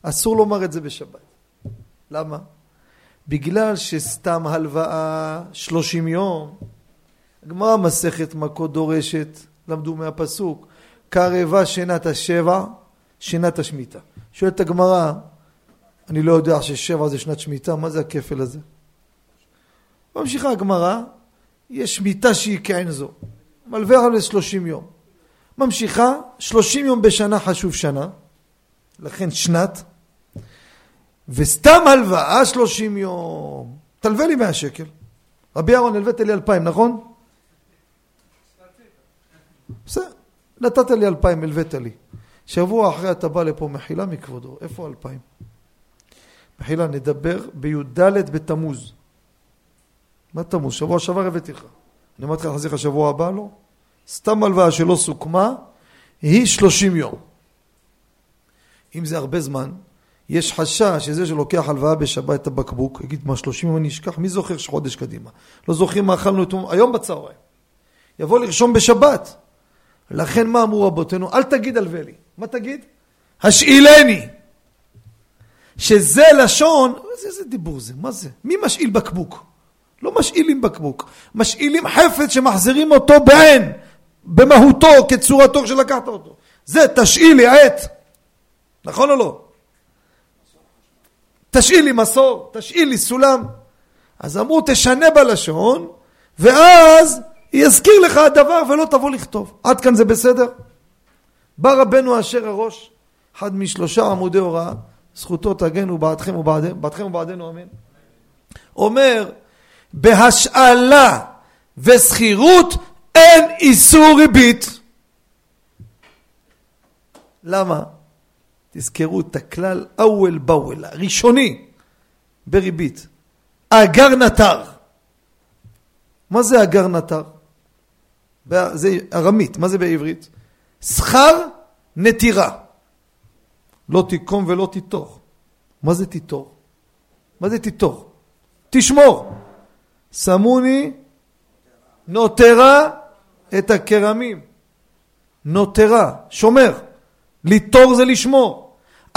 Speaker 1: אסור לומר את זה בשבת. למה? בגלל שסתם הלוואה שלושים יום, הגמרא מסכת מכות דורשת, למדו מהפסוק, קרבה שנת השבע, שנת השמיטה. שואלת הגמרא, אני לא יודע ששבע זה שנת שמיטה, מה זה הכפל הזה? ממשיכה הגמרא, יש שמיטה שהיא כעין זו. מלווה עליו לשלושים יום. ממשיכה, שלושים יום בשנה חשוב שנה, לכן שנת, וסתם הלוואה שלושים יום, תלווה לי מאה שקל. רבי אהרון, הלווית לי אלפיים, נכון? בסדר, נתת לי אלפיים, הלווית לי. שבוע אחרי אתה בא לפה, מחילה מכבודו, איפה אלפיים? מחילה, נדבר בי"ד בתמוז. מה תמוז? שבוע שעבר הבאתי לך. אני אמרתי לך להחזיר לך שבוע הבא? לא. סתם הלוואה שלא סוכמה, היא שלושים יום. אם זה הרבה זמן, יש חשש שזה שלוקח הלוואה בשבת את הבקבוק, יגיד מה שלושים יום אני אשכח, מי זוכר שחודש קדימה? לא זוכרים מה אכלנו את היום בצהריים. יבוא לרשום בשבת. לכן מה אמרו רבותינו? אל תגיד הלווה לי. מה תגיד? השאילני. שזה לשון, איזה, איזה דיבור זה? מה זה? מי משאיל בקבוק? לא משאילים בקבוק, משאילים חפץ שמחזירים אותו בעין, במהותו, כצורתו שלקחת אותו. זה תשאיל לי עט. נכון או לא? תשאיל לי מסור, תשאיל לי סולם. אז אמרו תשנה בלשון, ואז יזכיר לך הדבר ולא תבוא לכתוב. עד כאן זה בסדר? בא רבנו אשר הראש, אחד משלושה עמודי הוראה, זכותו תגנו בעדכם ובעדנו, ובעדנו אמן. אומר, בהשאלה ושכירות אין איסור ריבית. למה? תזכרו את הכלל אוול באוול, הראשוני בריבית. אגר נטר. מה זה אגר נטר? זה ארמית, מה זה בעברית? שכר נטירה. לא תיקום ולא תיטור. מה זה תיטור? מה זה תיטור? תשמור. שמוני נותרה את הכרמים. נותרה, שומר. ליטור זה לשמור.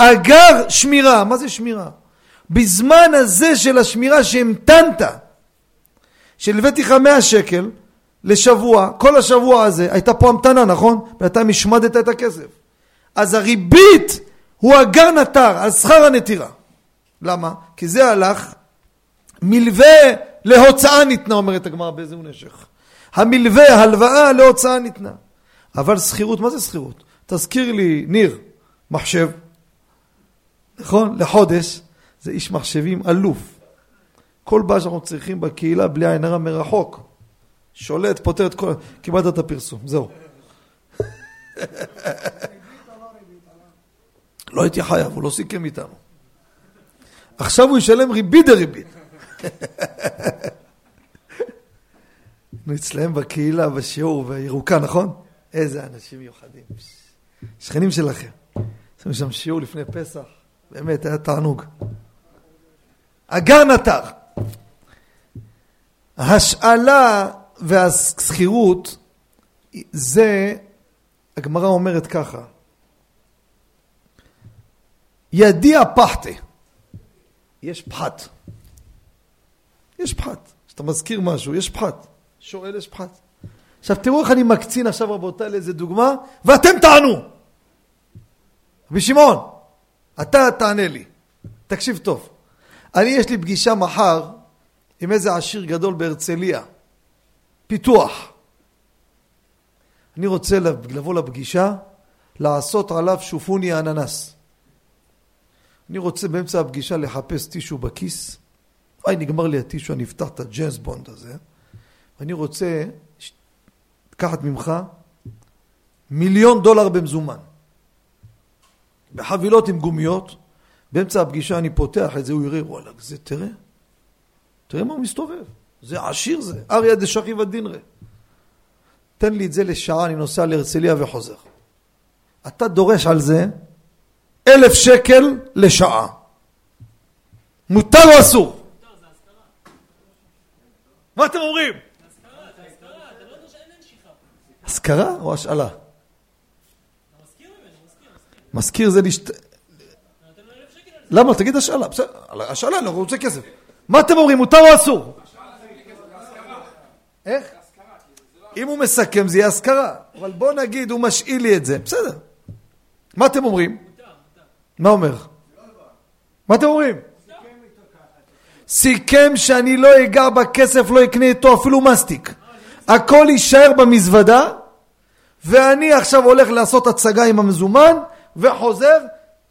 Speaker 1: אגר שמירה, מה זה שמירה? בזמן הזה של השמירה שהמתנת, שהלוויתי לך 100 שקל לשבוע, כל השבוע הזה, הייתה פה המתנה, נכון? ואתה השמדת את הכסף. אז הריבית הוא אגר נטר על שכר הנטירה. למה? כי זה הלך מלווה להוצאה ניתנה, אומרת הגמרא באיזה נשך. המלווה, הלוואה להוצאה ניתנה. אבל שכירות, מה זה שכירות? תזכיר לי, ניר, מחשב, נכון? לחודש, זה איש מחשבים אלוף. כל בעיה שאנחנו צריכים בקהילה בלי עין הרע מרחוק. שולט, פותר את כל... קיבלת את הפרסום, זהו. לא הייתי חייב, הוא לא סיכם איתנו. עכשיו הוא ישלם ריבית דריבית. אנחנו אצלהם בקהילה, בשיעור, בירוקה, נכון? איזה אנשים מיוחדים. שכנים שלכם. עשינו שם שיעור לפני פסח, באמת, היה תענוג. אגר נטר. השאלה והשכירות, זה, הגמרא אומרת ככה, ידיע פחתה, יש פחת. יש פחת. כשאתה מזכיר משהו, יש פחת. שואל, יש פחת. עכשיו תראו איך אני מקצין עכשיו רבותיי לאיזה דוגמה, ואתם תענו. רבי שמעון, אתה תענה לי. תקשיב טוב. אני יש לי פגישה מחר עם איזה עשיר גדול בהרצליה. פיתוח. אני רוצה לבוא לפגישה, לעשות עליו שופוני אננס. אני רוצה באמצע הפגישה לחפש טישו בכיס. וואי, נגמר לי הטישו, אני אפתח את הג'יימס בונד הזה. ואני רוצה לקחת ממך מיליון דולר במזומן. בחבילות עם גומיות. באמצע הפגישה אני פותח את זה, הוא יראה, וואלה, זה תראה. תראה מה הוא מסתובב. זה עשיר זה. אריה דשכיב הדינרה. תן לי את זה לשעה, אני נוסע להרצליה וחוזר. אתה דורש על זה אלף שקל לשעה. מותר או אסור? מה אתם אומרים? השכרה או השאלה? משכיר זה לשת... למה? תגיד השאלה. בסדר, השאלה, אנחנו רוצים כסף. מה אתם אומרים, מותר או אסור? איך? אם הוא מסכם זה יהיה השכרה, אבל בוא נגיד הוא משאיל לי את זה, בסדר. מה אתם אומרים? מה אומר? מה אתם אומרים? סיכם שאני לא אגע בכסף, לא אקנה איתו אפילו מסטיק. הכל יישאר במזוודה, ואני עכשיו הולך לעשות הצגה עם המזומן, וחוזר,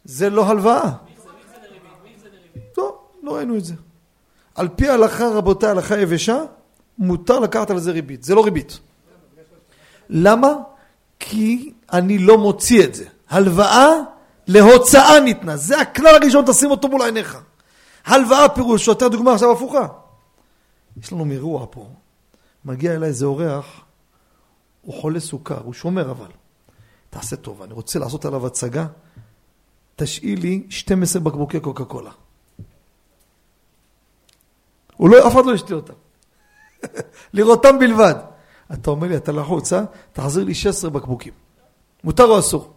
Speaker 1: זה לא הלוואה. לא, לא ראינו את זה. על פי ההלכה, רבותיי, הלכה יבשה, מותר לקחת על זה ריבית. זה לא ריבית. למה? כי אני לא מוציא את זה. הלוואה להוצאה ניתנה. זה הכלל הראשון, תשים אותו מול עיניך. הלוואה פירוש, יותר דוגמה עכשיו הפוכה. יש לנו אירוע פה, מגיע אליי איזה אורח, הוא חולה סוכר, הוא שומר אבל. תעשה טוב, אני רוצה לעשות עליו הצגה, תשאיל לי 12 בקבוקי קוקה קולה. הוא לא, אף אחד לא ישתה אותם. לראותם בלבד. אתה אומר לי, אתה לחוץ, אה? תחזיר לי 16 בקבוקים. מותר או אסור?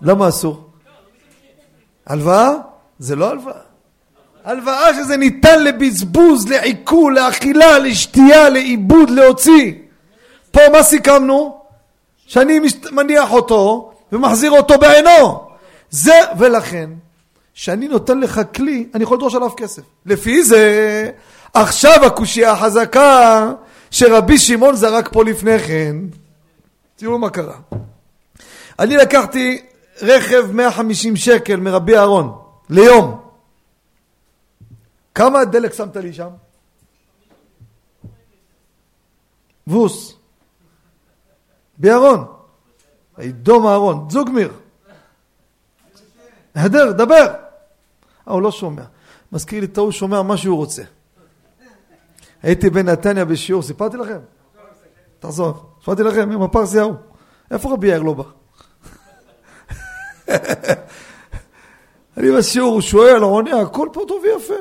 Speaker 1: למה אסור? הלוואה? זה לא הלוואה. הלוואה שזה ניתן לבזבוז, לעיכול, לאכילה, לשתייה, לעיבוד, להוציא. פה מה סיכמנו? שאני מניח אותו ומחזיר אותו בעינו. זה, ולכן, שאני נותן לך כלי, אני יכול לדרוש עליו כסף. לפי זה, עכשיו הקושייה החזקה שרבי שמעון זרק פה לפני כן. תראו מה קרה. אני לקחתי רכב 150 שקל מרבי אהרון ליום. כמה דלק שמת לי שם? ווס. באהרון. עידום אהרון. זוגמיר. הדר, דבר. אה, הוא לא שומע. מזכיר לי את ההוא שומע מה שהוא רוצה. הייתי בנתניה בשיעור, סיפרתי לכם? תחזור. סיפרתי לכם עם הפרסי ההוא. איפה רבי יאיר לא בא? אני בשיעור, הוא שואל, עונה, הכל פה טוב ויפה.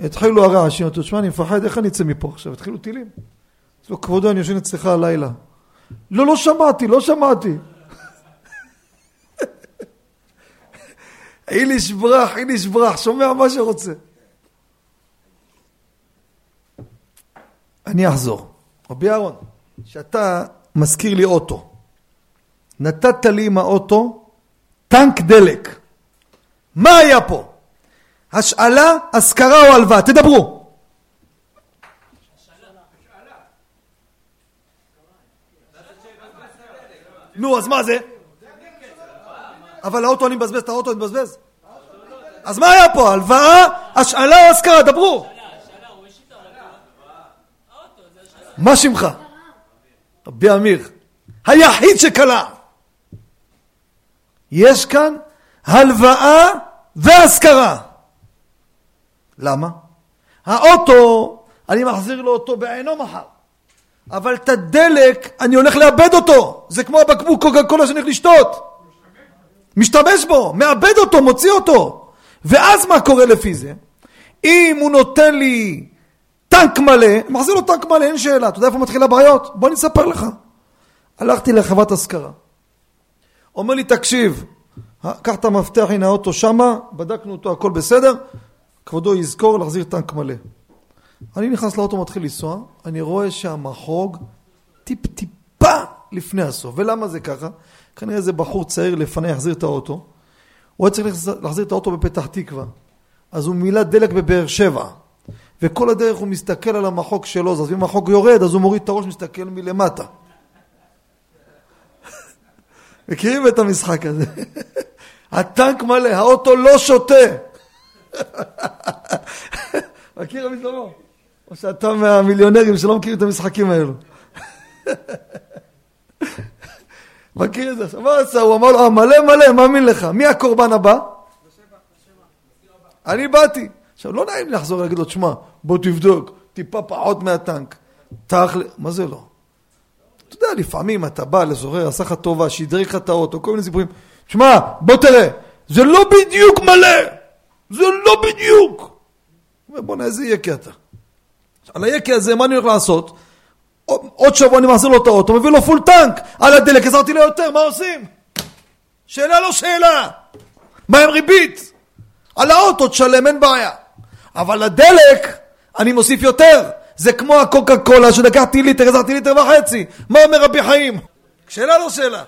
Speaker 1: התחילו הרעשים, אמרתי, תשמע, אני מפחד, איך אני אצא מפה עכשיו? התחילו טילים. אז לו, כבודו, אני יושן אצלך הלילה. לא, לא שמעתי, לא שמעתי. איליש ברח, איליש ברח, שומע מה שרוצה. אני אחזור. רבי אהרון, שאתה מזכיר לי אוטו. נתת לי עם האוטו טנק דלק. מה היה פה? השאלה, השכרה או הלוואה? תדברו. נו, אז מה זה? אבל האוטו אני מבזבז, את האוטו אני מבזבז? אז מה היה פה? הלוואה, השאלה או השכרה? דברו. מה שמך? רבי אמיר. היחיד שקלה. יש כאן הלוואה והשכרה. למה? האוטו, אני מחזיר לו אותו בעינו מחר. אבל את הדלק, אני הולך לאבד אותו. זה כמו הבקבוק קוקה קולה שאני הולך לשתות. משתמש בו, מאבד אותו, מוציא אותו. ואז מה קורה לפי זה? אם הוא נותן לי טנק מלא, מחזיר לו טנק מלא, אין שאלה. אתה יודע איפה מתחיל הבעיות? בוא אני אספר לך. הלכתי לחברת השכרה. אומר לי, תקשיב, קח את המפתח, הנה האוטו שמה, בדקנו אותו, הכל בסדר, כבודו יזכור להחזיר טנק מלא. אני נכנס לאוטו, מתחיל לנסוע, אני רואה שהמחוג טיפ-טיפה לפני הסוף. ולמה זה ככה? כנראה איזה בחור צעיר לפני יחזיר את האוטו. הוא היה צריך להחזיר את האוטו בפתח תקווה. אז הוא מילא דלק בבאר שבע. וכל הדרך הוא מסתכל על המחוג שלו, אז אם המחוג יורד, אז הוא מוריד את הראש, מסתכל מלמטה. מכירים את המשחק הזה? הטנק מלא, האוטו לא שותה. מכיר רבי שלמה? או שאתה מהמיליונרים שלא מכירים את המשחקים האלו. מכיר את זה? מה עשה? הוא אמר לו, מלא מלא, מאמין לך. מי הקורבן הבא? אני באתי. עכשיו, לא נעים לחזור ולהגיד לו, תשמע, בוא תבדוק, טיפה פחות מהטנק. תכל'ה, מה זה לא? אתה יודע, לפעמים אתה בא לזורר, עשה לך טובה, שידרג לך את האוטו, כל מיני סיפורים. תשמע, בוא תראה, זה לא בדיוק מלא! זה לא בדיוק! בוא'נה, איזה יקי אתה. על היקי הזה, מה אני הולך לעשות? עוד שבוע אני מחזיר לו את האוטו, מביא לו full tank, על הדלק החזרתי לו יותר, מה עושים? שאלה לא שאלה. מה עם ריבית? על האוטו תשלם, אין בעיה. אבל לדלק אני מוסיף יותר. זה כמו הקוקה קולה שלקחתי ליטר, החזרתי ליטר וחצי. מה אומר רבי חיים? שאלה לא שאלה.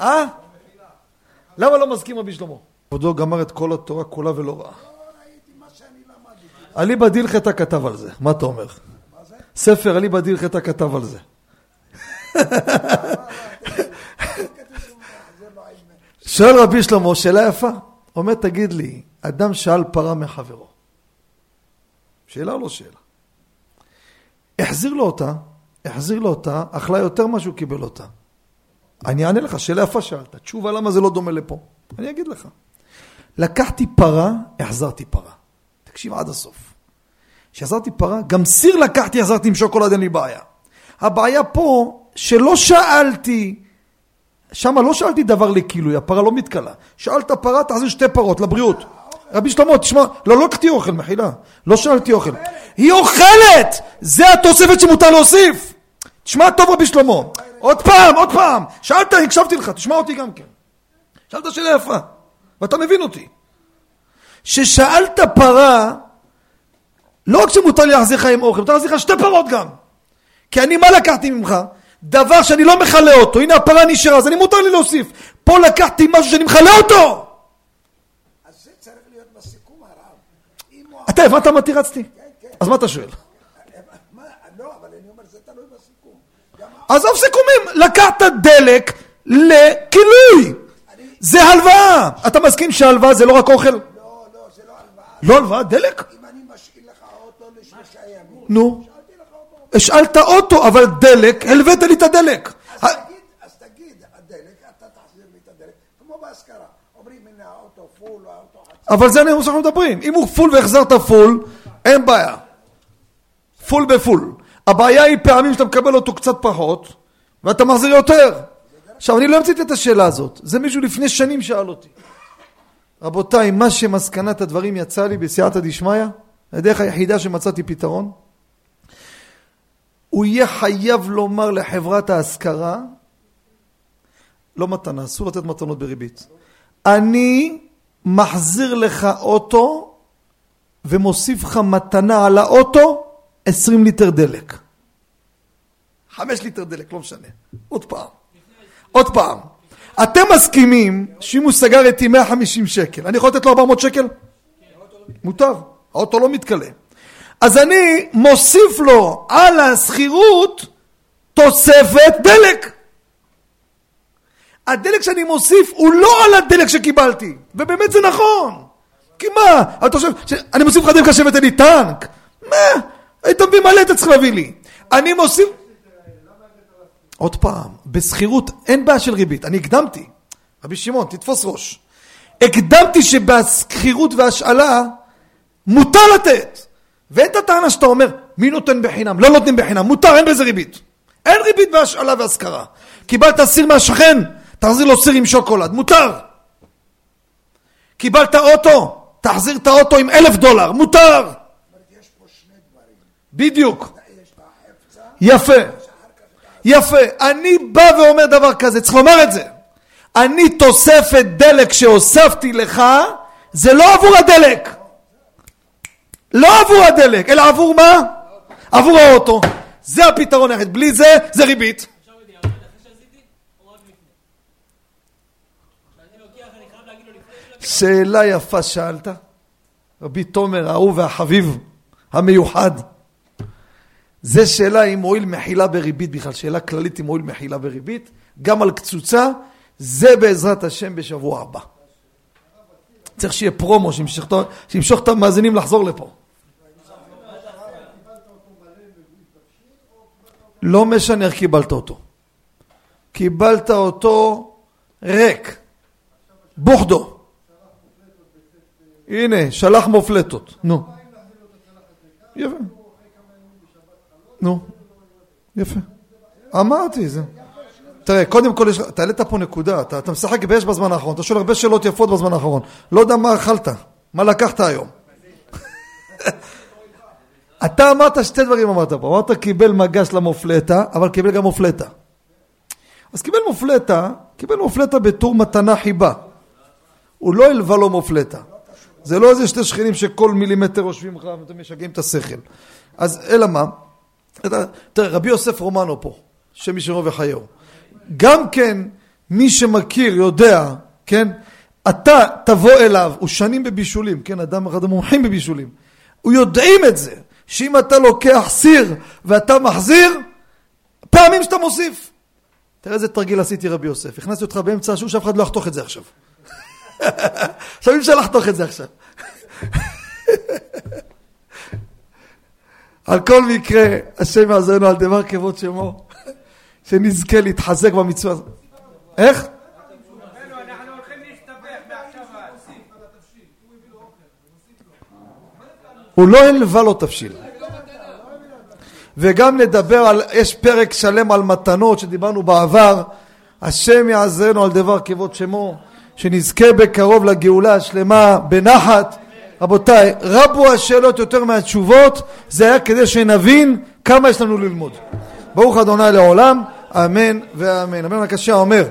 Speaker 1: אה? למה לא מסכים רבי שלמה? כבודו גמר את כל התורה כולה ולא ראה. אליבא דילכתא כתב על זה, מה אתה אומר? ספר אליבא דילכתא כתב על זה. שואל רבי שלמה, שאלה יפה. אומר, תגיד לי, אדם שאל פרה מחברו. שאלה או לא שאלה? החזיר לו אותה, החזיר לו אותה, אכלה יותר ממה שהוא קיבל אותה. אני אענה לך, שאלה יפה שאלת. תשובה למה זה לא דומה לפה. אני אגיד לך. לקחתי פרה, החזרתי פרה. תקשיב עד הסוף. כשהחזרתי פרה, גם סיר לקחתי, החזרתי עם שוקולד, אין לי בעיה. הבעיה פה, שלא שאלתי, שם לא שאלתי דבר לכילוי, הפרה לא מתכלה. שאלת פרה, תחזיר שתי פרות, לבריאות. רבי שלמה, תשמע, לא, לא לקחתי אוכל, מחילה. לא שאלתי אוכל. היא אוכלת! זה התוספת שמותר להוסיף! תשמע טוב רבי שלמה. עוד פעם, עוד פעם. שאלת, הקשבתי לך, תשמע אותי גם כן. שאלת שאלה יפה. ואתה מבין אותי. ששאלת פרה, לא רק שמותר לי להחזיר לך עם אוכל, מותר להחזיר לך שתי פרות גם. כי אני, מה לקחתי ממך? דבר שאני לא מכלה אותו, הנה הפרה נשארה, אז אני מותר לי להוסיף. פה לקחתי משהו שאני מכלה אותו!
Speaker 3: אז זה צריך להיות בסיכום הרב.
Speaker 1: אתה הבנת מה תירצתי?
Speaker 3: כן.
Speaker 1: אז מה אתה שואל?
Speaker 3: לא,
Speaker 1: עזוב סיכומים, לקחת דלק לכילוי. זה הלוואה. אתה מסכים שהלוואה זה לא רק אוכל?
Speaker 3: לא, לא, זה לא הלוואה.
Speaker 1: לא הלוואה, דלק?
Speaker 3: אם אני משאיל לך אוטו לשלושה ימים,
Speaker 1: נו. השאלת אוטו, אבל דלק, הלווית לי את הדלק.
Speaker 3: אז תגיד, אז תגיד, הדלק, אתה תחזיר לי את הדלק, כמו בהשכרה. אומרים, הנה האוטו full, האוטו חצי.
Speaker 1: אבל זה מה שאנחנו מדברים. אם הוא full והחזרת full, אין בעיה. full ב full. הבעיה היא פעמים שאתה מקבל אותו קצת פחות, ואתה מחזיר יותר. עכשיו, אני לא המצאתי את השאלה הזאת. זה מישהו לפני שנים שאל אותי. רבותיי, מה שמסקנת הדברים יצא לי בסייעתא דשמיא, הדרך היחידה שמצאתי פתרון, הוא יהיה חייב לומר לחברת ההשכרה, לא מתנה, אסור לתת מתנות בריבית. אני מחזיר לך אוטו ומוסיף לך מתנה על האוטו 20 ליטר דלק. 5 ליטר דלק, לא משנה. עוד פעם. עוד פעם. אתם מסכימים שאם הוא סגר איתי 150 שקל, אני יכול לתת לו 400 שקל? מותר. האוטו לא מתכלה. אז אני מוסיף לו על השכירות תוספת דלק. הדלק שאני מוסיף הוא לא על הדלק שקיבלתי, ובאמת זה נכון. כי מה, אתה חושב, ש- אני מוסיף לך דלק לשבת לי טנק? מה, היית מביא מלא, אתה צריך להביא לי. אני מוסיף... עוד פעם, בשכירות אין בעיה של ריבית, אני הקדמתי. רבי שמעון, תתפוס ראש. הקדמתי שבשכירות והשאלה מותר לתת. ואין את הטענה שאתה אומר, מי נותן בחינם? לא נותנים בחינם, מותר, אין בזה ריבית. אין ריבית בהשאלה והשכרה. קיבלת סיר מהשכן, תחזיר לו סיר עם שוקולד, מותר. קיבלת אוטו, תחזיר את האוטו עם אלף דולר, מותר. בדיוק. יפה. יפה. אני בא ואומר דבר כזה, צריך לומר את זה. אני תוספת דלק שהוספתי לך, זה לא עבור הדלק. לא עבור הדלק, אלא עבור מה? עבור האוטו. זה הפתרון היחיד. בלי זה, זה ריבית. שאלה יפה שאלת. רבי תומר, האהוב והחביב, המיוחד. זה שאלה אם מועיל מחילה בריבית בכלל, שאלה כללית אם מועיל מחילה בריבית, גם על קצוצה, זה בעזרת השם בשבוע הבא. צריך שיהיה פרומו, שימשוך, את- המאזינים לחזור לפה. לא משנה איך קיבלת אותו. קיבלת אותו ריק, בוכדו. הנה, שלח מופלטות. נו. יפה. נו. יפה. אמרתי, זה. תראה, קודם כל, יש, אתה העלית פה נקודה, אתה, אתה משחק באש בזמן האחרון, אתה שואל הרבה שאלות יפות בזמן האחרון. לא יודע מה אכלת, מה לקחת היום. אתה אמרת שתי דברים אמרת פה, אמרת קיבל מגש למופלטה, אבל קיבל גם מופלטה. אז קיבל מופלטה, קיבל מופלטה בתור מתנה חיבה. הוא לא הלווה לו מופלטה. זה לא איזה שתי שכנים שכל מילימטר יושבים לך ואתם משגעים את השכל. אז אלא מה? תראה, רבי יוסף רומנו פה, שם ישמעו וחייהו. גם כן, מי שמכיר, יודע, כן? אתה תבוא אליו, הוא שנים בבישולים, כן? אדם אחד המומחים בבישולים. הוא יודעים את זה, שאם אתה לוקח סיר ואתה מחזיר, פעמים שאתה מוסיף. תראה איזה תרגיל עשיתי רבי יוסף. הכנסתי אותך באמצע השיעור שאף אחד לא יחתוך את זה עכשיו. עכשיו אי אפשר לחתוך את זה עכשיו. על כל מקרה, השם יעזרנו על דבר כבוד שמו, שנזכה להתחזק במצווה הזאת. איך? הוא לא הלווה לו תבשיל. וגם נדבר על, יש פרק שלם על מתנות שדיברנו בעבר, השם יעזרנו על דבר כבוד שמו, שנזכה בקרוב לגאולה השלמה בנחת. רבותיי, רבו השאלות יותר מהתשובות, זה היה כדי שנבין כמה יש לנו ללמוד. ברוך אדוני לעולם, אמן ואמן. אמן הקשה אומר